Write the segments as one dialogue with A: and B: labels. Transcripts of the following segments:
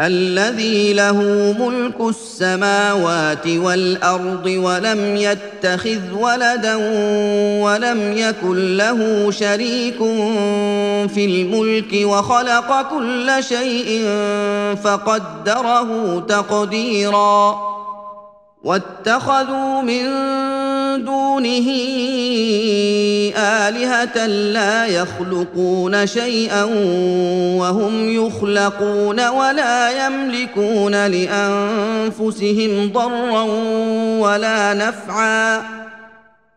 A: الذي له ملك السماوات والأرض ولم يتخذ ولدا ولم يكن له شريك في الملك وخلق كل شيء فقدره تقديرا. واتخذوا من دونه آلهة لا يخلقون شيئا وهم يخلقون ولا يملكون لأنفسهم ضرا ولا نفعا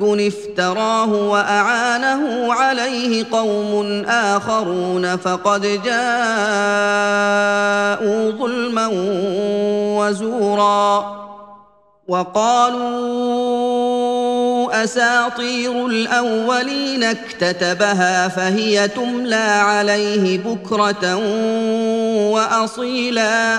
A: افك افتراه وأعانه عليه قوم آخرون فقد جاءوا ظلما وزورا وقالوا أساطير الأولين اكتتبها فهي تملى عليه بكرة وأصيلا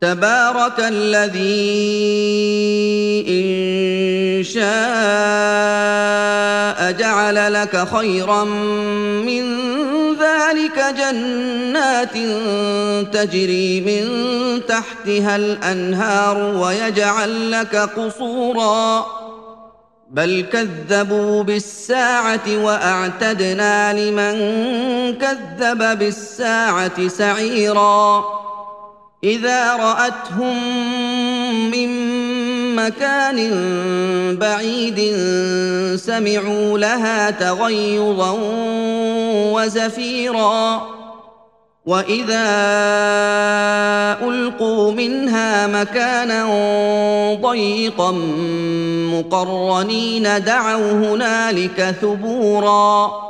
A: تبارك الذي إن شاء جعل لك خيرا من ذلك جنات تجري من تحتها الأنهار ويجعل لك قصورا. بل كذبوا بالساعة وأعتدنا لمن كذب بالساعة سعيرا. إذا رأتهم من مكان بعيد سمعوا لها تغيظا وزفيرا. وإذا ألقوا منها مكانا ضيقا مقرنين دعوا هنالك ثبورا.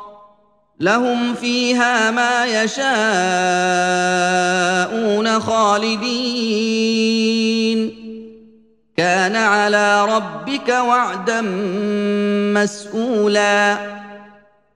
A: لهم فيها ما يشاءون خالدين. كان على ربك وعدا مسئولا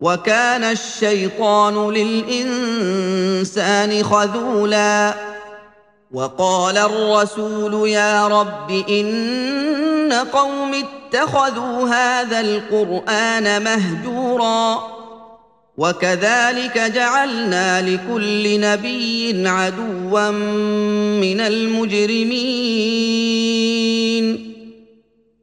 A: وكان الشيطان للإنسان خذولا وقال الرسول يا رب إن قوم اتخذوا هذا القرآن مهجورا وكذلك جعلنا لكل نبي عدوا من المجرمين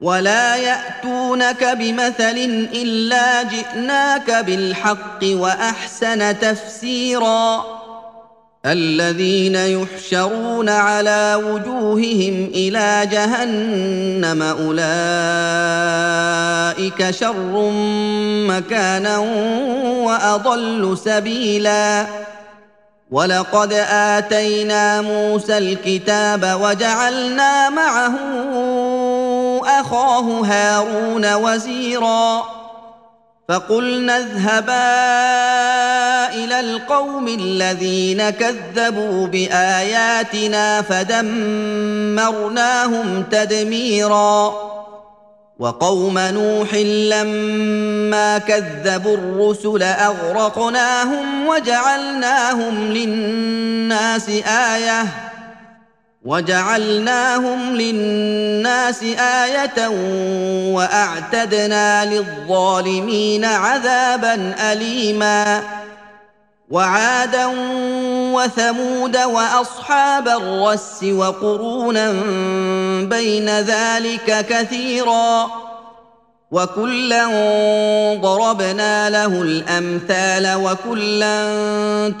A: ولا ياتونك بمثل الا جئناك بالحق واحسن تفسيرا الذين يحشرون على وجوههم إلى جهنم اولئك شر مكانا واضل سبيلا ولقد اتينا موسى الكتاب وجعلنا معه أخاه هارون وزيرا فقلنا اذهبا إلى القوم الذين كذبوا بآياتنا فدمرناهم تدميرا وقوم نوح لما كذبوا الرسل أغرقناهم وجعلناهم للناس آية وجعلناهم للناس آية وأعتدنا للظالمين عذابا اليما. وعادا وثمود وأصحاب الرس وقرونا بين ذلك كثيرا. وكلا ضربنا له الأمثال وكلا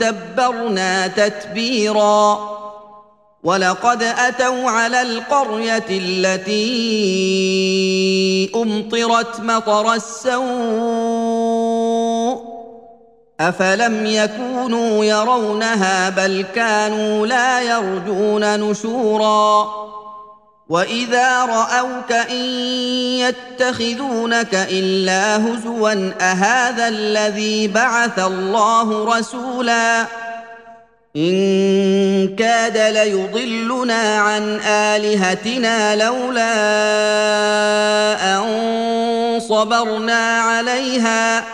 A: تبرنا تتبيرا. ولقد أتوا على القرية التي أمطرت مطر السوء أفلم يكونوا يرونها بل كانوا لا يرجون نشورا وإذا رأوك إن يتخذونك إلا هزوا أهذا الذي بعث الله رسولا إن كاد ليضلنا عن آلهتنا لولا أن صبرنا عليها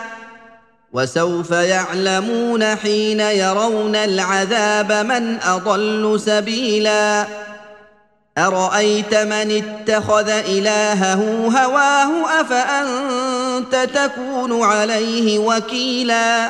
A: وسوف يعلمون حين يرون العذاب من أضل سبيلا أرأيت من اتخذ إلهه هواه أفأنت تكون عليه وكيلا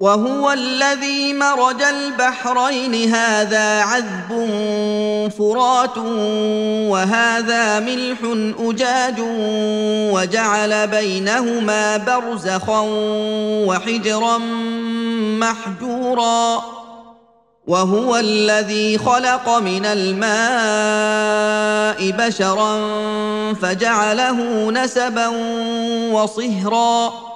A: وهو الذي مرج البحرين. هذا عذب فرات وهذا ملح أجاج وجعل بينهما برزخا وحجرا محجورا. وهو الذي خلق من الماء بشرا فجعله نسبا وصهرا.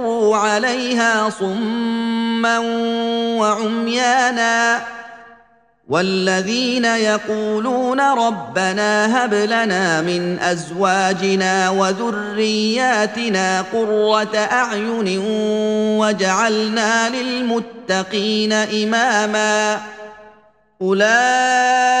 A: عليها صما وعميانا. والذين يقولون ربنا هب لنا من ازواجنا وذرياتنا قره اعين وجعلنا للمتقين اماما. اولئك